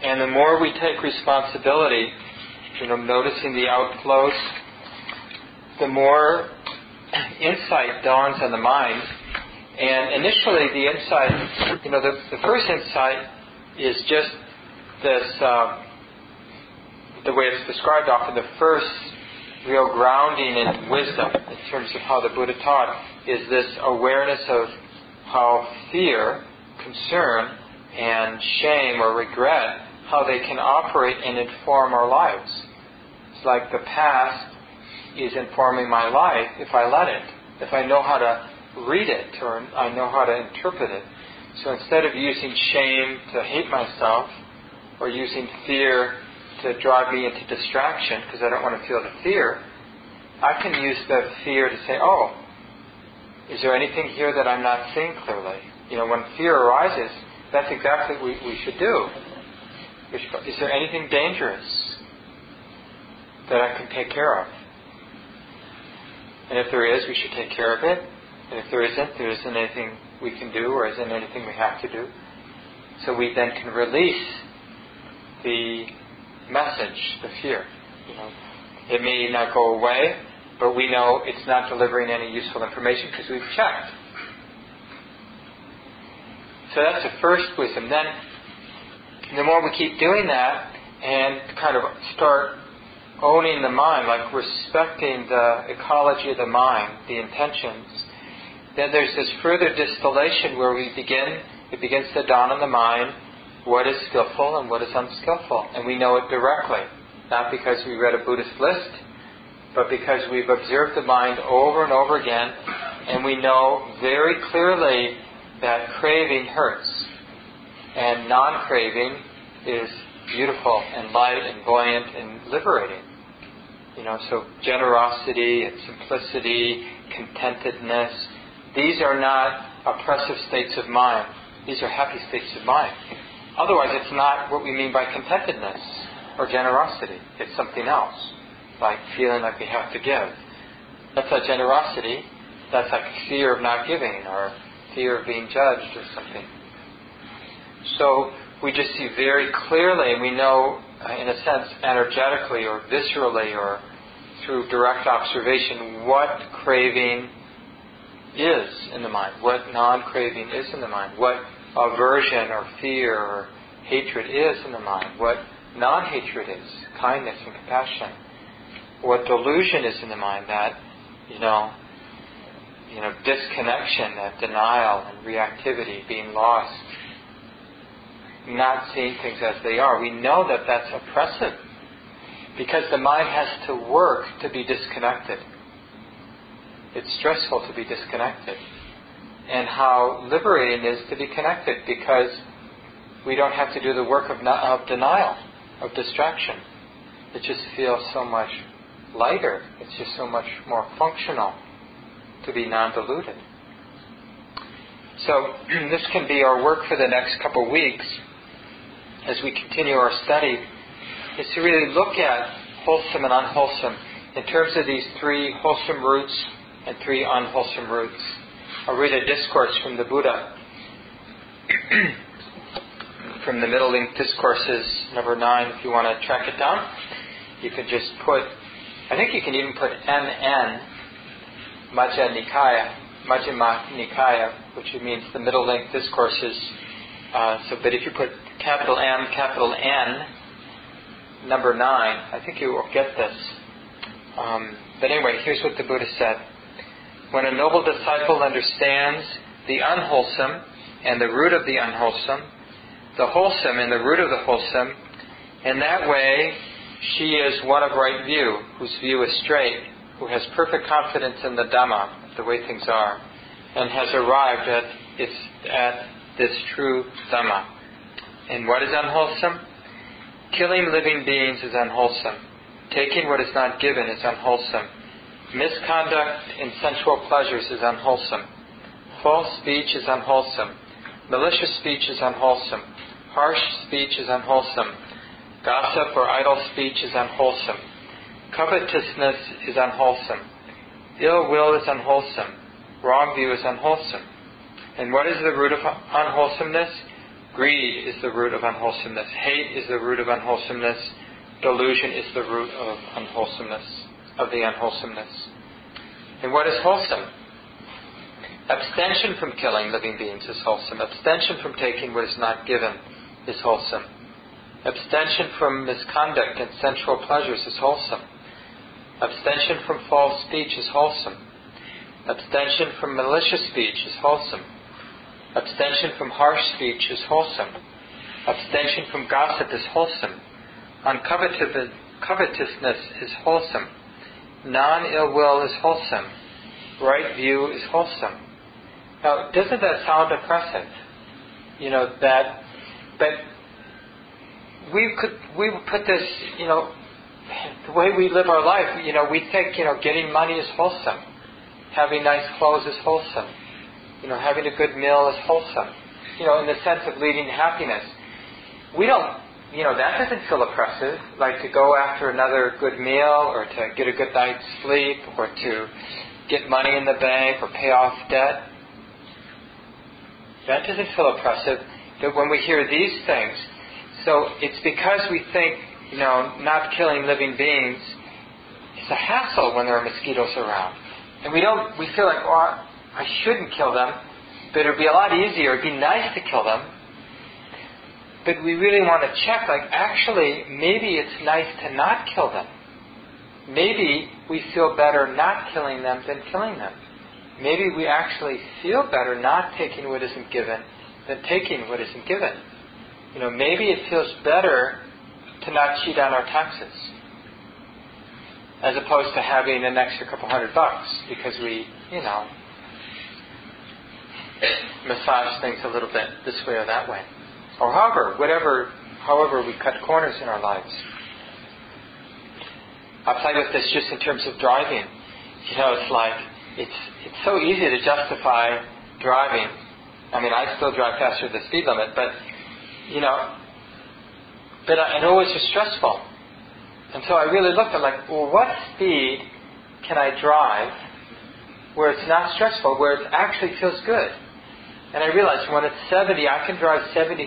And the more we take responsibility, you know, noticing the outflows, the more insight dawns on the mind. And initially, the insight, you know, the, the first insight is just this uh, the way it's described often, the first real grounding in wisdom in terms of how the Buddha taught is this awareness of how fear, concern, and shame or regret, how they can operate and inform our lives. It's like the past is informing my life if I let it, if I know how to read it or I know how to interpret it. So instead of using shame to hate myself or using fear to drive me into distraction because I don't want to feel the fear, I can use the fear to say, oh, is there anything here that I'm not seeing clearly? You know, when fear arises, that's exactly what we, we should do. Is there anything dangerous that I can take care of? And if there is, we should take care of it. And if there isn't, there isn't anything we can do or isn't anything we have to do. So we then can release the message, the fear. You know, it may not go away, but we know it's not delivering any useful information because we've checked. So that's the first wisdom. Then, the more we keep doing that and kind of start owning the mind, like respecting the ecology of the mind, the intentions, then there's this further distillation where we begin, it begins to dawn on the mind what is skillful and what is unskillful. And we know it directly, not because we read a Buddhist list, but because we've observed the mind over and over again, and we know very clearly that craving hurts, and non craving is beautiful and light and buoyant and liberating. You know, so generosity and simplicity, contentedness, These are not oppressive states of mind. These are happy states of mind. Otherwise, it's not what we mean by contentedness or generosity. It's something else, like feeling like we have to give. That's not generosity. That's like fear of not giving or fear of being judged or something. So we just see very clearly, and we know, uh, in a sense, energetically or viscerally or through direct observation, what craving is in the mind, what non craving is in the mind, what aversion or fear or hatred is in the mind, what non hatred is, kindness and compassion, what delusion is in the mind, that, you know, you know, disconnection, that denial and reactivity, being lost, not seeing things as they are. We know that that's oppressive because the mind has to work to be disconnected. It's stressful to be disconnected. And how liberating it is to be connected because we don't have to do the work of, of denial, of distraction. It just feels so much lighter. It's just so much more functional to be non-diluted. So this can be our work for the next couple of weeks as we continue our study is to really look at wholesome and unwholesome in terms of these three wholesome roots and three unwholesome roots. I'll read a discourse from the Buddha from the Middle Length Discourses, number nine, if you want to track it down. You can just put, I think you can even put MN, Majja Nikaya, Majjhima Nikaya, which means the Middle Length Discourses. Uh, so, but if you put capital M, capital N, number nine, I think you will get this. Um, but anyway, here's what the Buddha said. When a noble disciple understands the unwholesome and the root of the unwholesome, the wholesome and the root of the wholesome, in that way she is one of right view, whose view is straight, who has perfect confidence in the Dhamma, the way things are, and has arrived at, its, at this true Dhamma. And what is unwholesome? Killing living beings is unwholesome. Taking what is not given is unwholesome. Misconduct in sensual pleasures is unwholesome. False speech is unwholesome. Malicious speech is unwholesome. Harsh speech is unwholesome. Gossip or idle speech is unwholesome. Covetousness is unwholesome. Ill will is unwholesome. Wrong view is unwholesome. And what is the root of unwholesomeness? Greed is the root of unwholesomeness. Hate is the root of unwholesomeness. Delusion is the root of unwholesomeness, of the unwholesomeness. And what is wholesome? Abstention from killing living beings is wholesome. Abstention from taking what is not given is wholesome. Abstention from misconduct and sensual pleasures is wholesome. Abstention from false speech is wholesome. Abstention from malicious speech is wholesome. Abstention from harsh speech is wholesome. Abstention from gossip is wholesome. Uncovetousness is wholesome. Non ill will is wholesome. Right view is wholesome. Now, doesn't that sound oppressive? You know, that, but we could, we would put this, you know, the way we live our life, you know, we think, you know, getting money is wholesome. Having nice clothes is wholesome you know, having a good meal is wholesome. You know, in the sense of leading happiness. We don't, you know, that doesn't feel oppressive. Like to go after another good meal or to get a good night's sleep or to get money in the bank or pay off debt. That doesn't feel oppressive. But when we hear these things, so it's because we think, you know, not killing living beings is a hassle when there are mosquitoes around. And we don't, we feel like, oh, I shouldn't kill them, but it would be a lot easier. It'd be nice to kill them. But we really want to check, like, actually, maybe it's nice to not kill them. Maybe we feel better not killing them than killing them. Maybe we actually feel better not taking what isn't given than taking what isn't given. You know, maybe it feels better to not cheat on our taxes as opposed to having an extra couple hundred bucks because we, you know, massage things a little bit this way or that way. Or however, whatever, however we cut corners in our lives. I play with this just in terms of driving. You know, it's like it's it's so easy to justify driving. I mean, I still drive faster than the speed limit, but you know, but I, it always was stressful. And so I really looked at like, well, what speed can I drive where it's not stressful, where it actually feels good? And I realized when it's 70, I can drive 73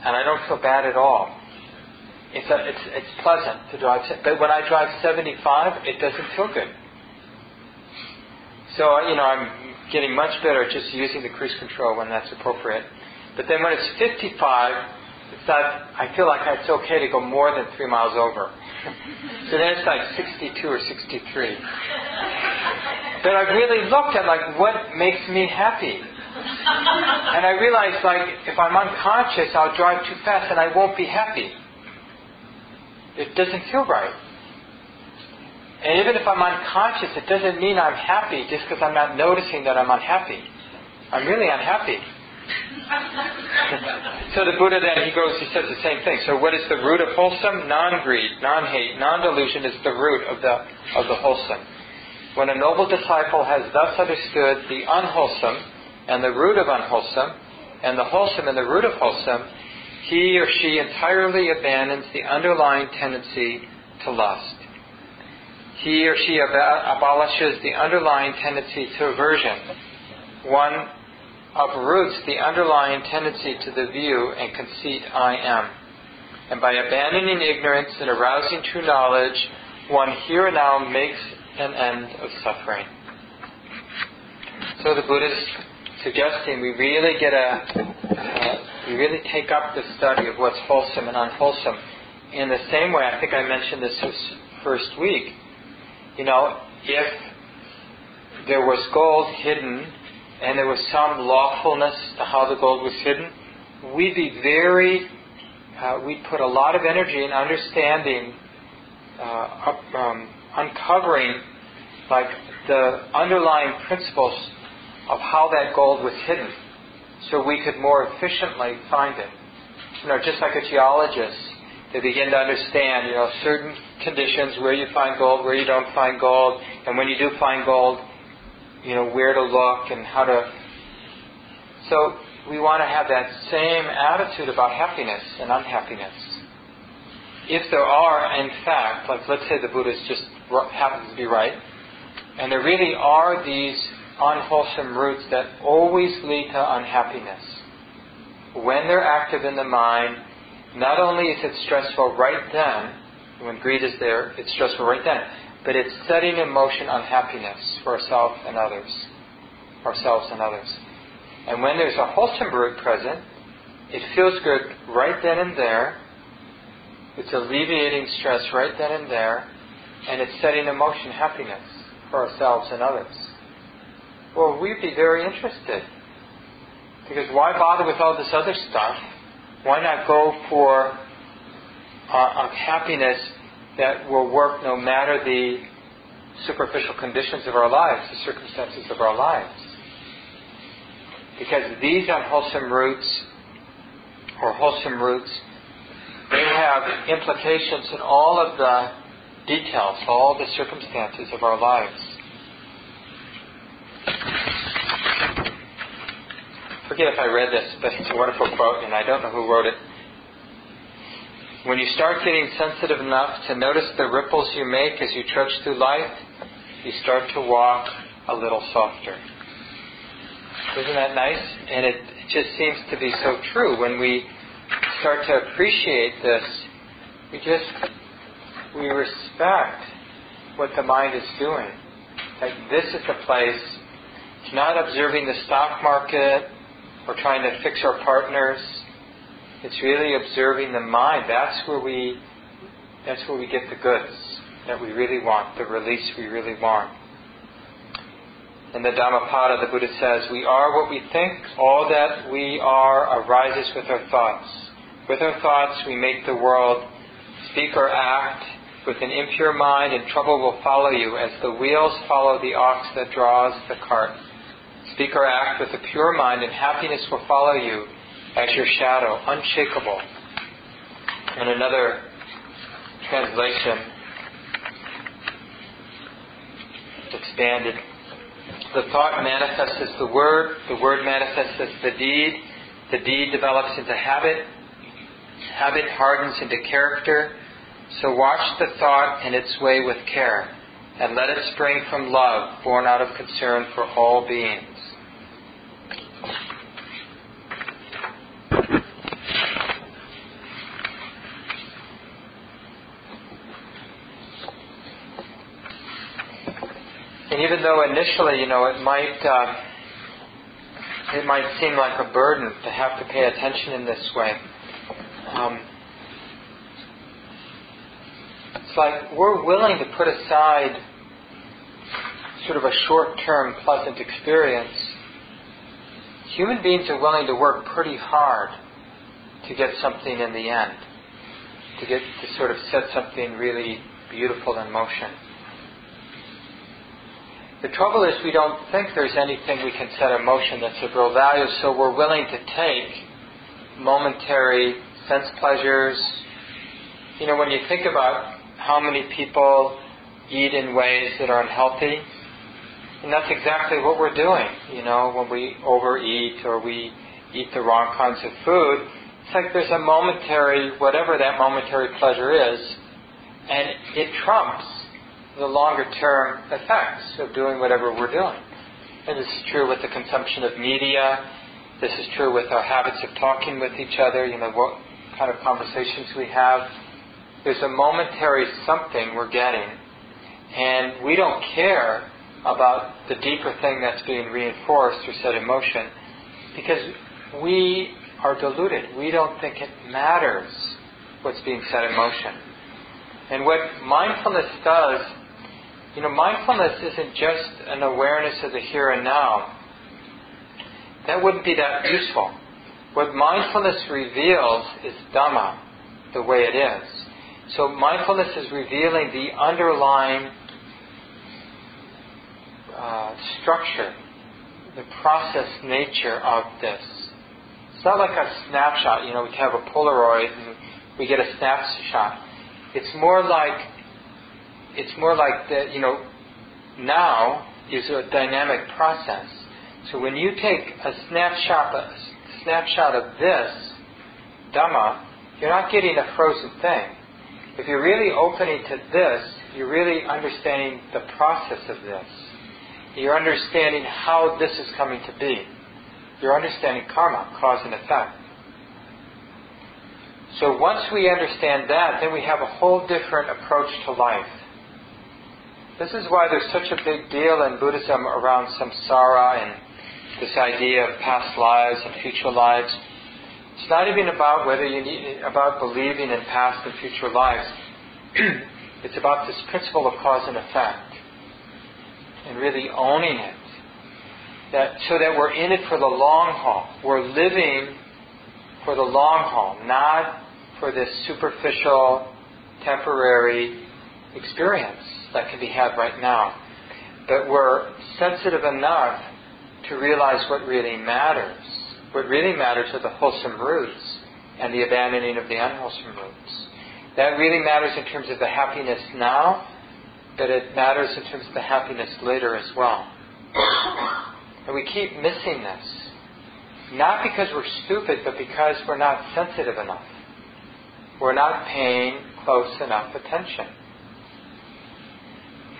and I don't feel bad at all. It's, a, it's, it's pleasant to drive, but when I drive 75, it doesn't feel good. So, you know, I'm getting much better at just using the cruise control when that's appropriate. But then when it's 55, it's not, I feel like it's okay to go more than three miles over. so then it's like 62 or 63. but I've really looked at like what makes me happy. And I realized like if I'm unconscious, I'll drive too fast and I won't be happy. It doesn't feel right. And even if I'm unconscious, it doesn't mean I'm happy just because I'm not noticing that I'm unhappy. I'm really unhappy. so the Buddha then he goes, he says the same thing. So what is the root of wholesome? Non-greed, non-hate, non-delusion is the root of the of the wholesome. When a noble disciple has thus understood the unwholesome and the root of unwholesome, and the wholesome and the root of wholesome, he or she entirely abandons the underlying tendency to lust he or she abolishes the underlying tendency to aversion. One uproots the underlying tendency to the view and conceit I am. And by abandoning ignorance and arousing true knowledge, one here and now makes an end of suffering. So the Buddha is suggesting we really get a, uh, we really take up the study of what's wholesome and unwholesome. In the same way, I think I mentioned this first week, you know, if there was gold hidden and there was some lawfulness to how the gold was hidden, we'd be very, uh, we'd put a lot of energy in understanding, uh, um, uncovering like the underlying principles of how that gold was hidden so we could more efficiently find it. You know, just like a geologist, they begin to understand, you know, certain conditions, where you find gold, where you don't find gold, and when you do find gold, you know, where to look and how to. So we want to have that same attitude about happiness and unhappiness. If there are, in fact, like let's say the Buddhist just happens to be right, and there really are these unwholesome roots that always lead to unhappiness. When they're active in the mind, not only is it stressful right then, when greed is there, it's stressful right then. But it's setting in motion unhappiness for ourselves and others. Ourselves and others. And when there's a wholesome root present, it feels good right then and there. It's alleviating stress right then and there. And it's setting in motion happiness for ourselves and others. Well, we'd be very interested. Because why bother with all this other stuff? Why not go for uh, of happiness that will work no matter the superficial conditions of our lives, the circumstances of our lives. Because these unwholesome roots or wholesome roots, they have implications in all of the details, all the circumstances of our lives. Forget if I read this, but it's a wonderful quote, and I don't know who wrote it. When you start getting sensitive enough to notice the ripples you make as you trudge through life, you start to walk a little softer. Isn't that nice? And it just seems to be so true. When we start to appreciate this, we just we respect what the mind is doing. Like this is the place. It's not observing the stock market or trying to fix our partners it's really observing the mind. That's where we that's where we get the goods that we really want, the release we really want. In the Dhammapada, the Buddha says, We are what we think. All that we are arises with our thoughts. With our thoughts, we make the world speak or act. With an impure mind, and trouble will follow you as the wheels follow the ox that draws the cart. Speak or act with a pure mind, and happiness will follow you as your shadow, unshakable. And another translation, expanded the thought manifests as the word, the word manifests as the deed, the deed develops into habit, habit hardens into character. So watch the thought in its way with care, and let it spring from love, born out of concern for all beings. And even though initially, you know, it might uh, it might seem like a burden to have to pay attention in this way, um, it's like we're willing to put aside sort of a short-term pleasant experience. Human beings are willing to work pretty hard to get something in the end, to get to sort of set something really beautiful in motion. The trouble is we don't think there's anything we can set in motion that's of real value, so we're willing to take momentary sense pleasures. You know, when you think about how many people eat in ways that are unhealthy, and that's exactly what we're doing. You know, when we overeat or we eat the wrong kinds of food, it's like there's a momentary, whatever that momentary pleasure is, and it trumps the longer term effects of doing whatever we're doing. And this is true with the consumption of media. This is true with our habits of talking with each other, you know, what kind of conversations we have. There's a momentary something we're getting, and we don't care about the deeper thing that's being reinforced or set in motion because we are deluded. We don't think it matters what's being set in motion. And what mindfulness does you know, mindfulness isn't just an awareness of the here and now. That wouldn't be that useful. What mindfulness reveals is Dhamma, the way it is. So mindfulness is revealing the underlying uh, structure, the process nature of this. It's not like a snapshot, you know, we have a Polaroid and we get a snapshot. It's more like it's more like that, you know, now is a dynamic process. So when you take a snapshot, a snapshot of this Dhamma, you're not getting a frozen thing. If you're really opening to this, you're really understanding the process of this. You're understanding how this is coming to be. You're understanding karma, cause and effect. So once we understand that, then we have a whole different approach to life. This is why there's such a big deal in Buddhism around samsara and this idea of past lives and future lives. It's not even about whether you need about believing in past and future lives. it's about this principle of cause and effect and really owning it. That so that we're in it for the long haul. We're living for the long haul, not for this superficial, temporary experience that can be had right now. But we're sensitive enough to realize what really matters. What really matters are the wholesome roots and the abandoning of the unwholesome roots. That really matters in terms of the happiness now, but it matters in terms of the happiness later as well. And we keep missing this. Not because we're stupid, but because we're not sensitive enough. We're not paying close enough attention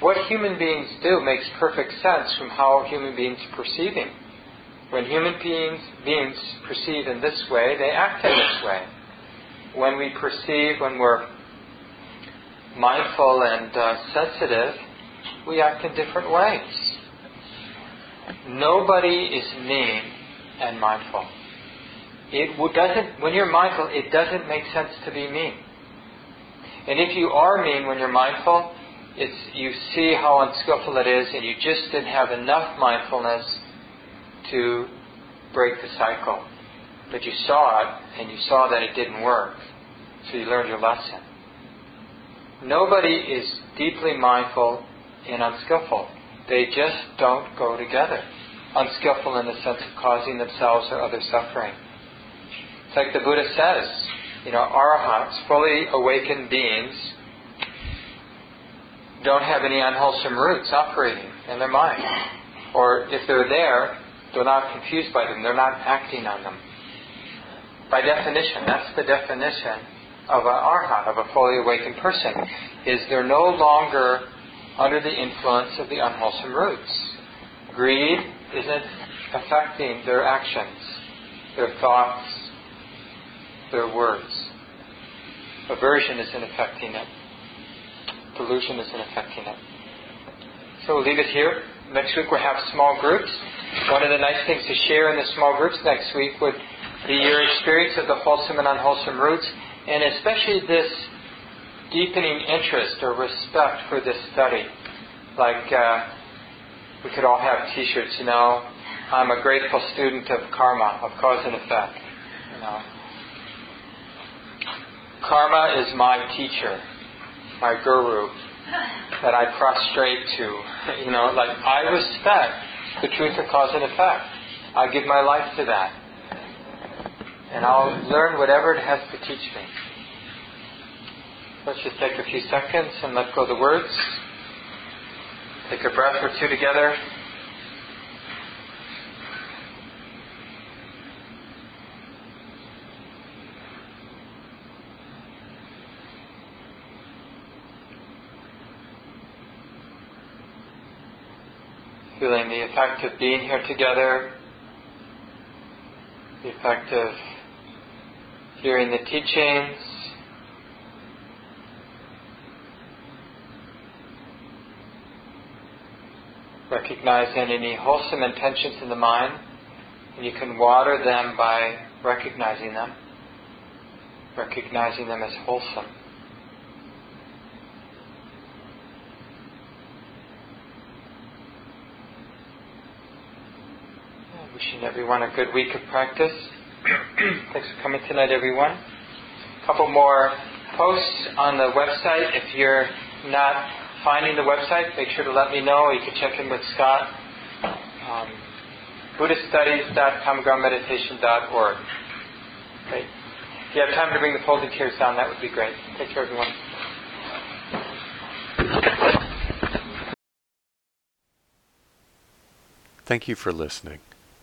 what human beings do makes perfect sense from how human beings are perceiving. When human beings, beings perceive in this way, they act in this way. When we perceive, when we're mindful and uh, sensitive, we act in different ways. Nobody is mean and mindful. It doesn't, when you're mindful, it doesn't make sense to be mean. And if you are mean when you're mindful, it's you see how unskillful it is, and you just didn't have enough mindfulness to break the cycle. But you saw it, and you saw that it didn't work, so you learned your lesson. Nobody is deeply mindful and unskillful. They just don't go together. Unskillful in the sense of causing themselves or other suffering. It's like the Buddha says, you know, arahats, fully awakened beings, don't have any unwholesome roots operating in their mind. Or if they're there, they're not confused by them, they're not acting on them. By definition, that's the definition of an arhat, of a fully awakened person, is they're no longer under the influence of the unwholesome roots. Greed isn't affecting their actions, their thoughts, their words. Aversion isn't affecting it. Delusion isn't affecting it. So we'll leave it here. Next week we'll have small groups. One of the nice things to share in the small groups next week would be your experience of the wholesome and unwholesome roots, and especially this deepening interest or respect for this study. Like uh, we could all have T-shirts, you know. I'm a grateful student of karma, of cause and effect. You know, karma is my teacher, my guru that I prostrate to. You know, like I respect the truth of cause and effect. I give my life to that. And I'll learn whatever it has to teach me. Let's just take a few seconds and let go of the words. Take a breath or two together. Feeling the effect of being here together, the effect of hearing the teachings, recognizing any wholesome intentions in the mind, and you can water them by recognizing them, recognizing them as wholesome. Wishing everyone a good week of practice. Thanks for coming tonight, everyone. A couple more posts on the website. If you're not finding the website, make sure to let me know. You can check in with Scott. Um, BuddhistStudies.CommonGroundMeditation.org. Okay. If you have time to bring the folding chairs down, that would be great. Take care, everyone. Thank you for listening.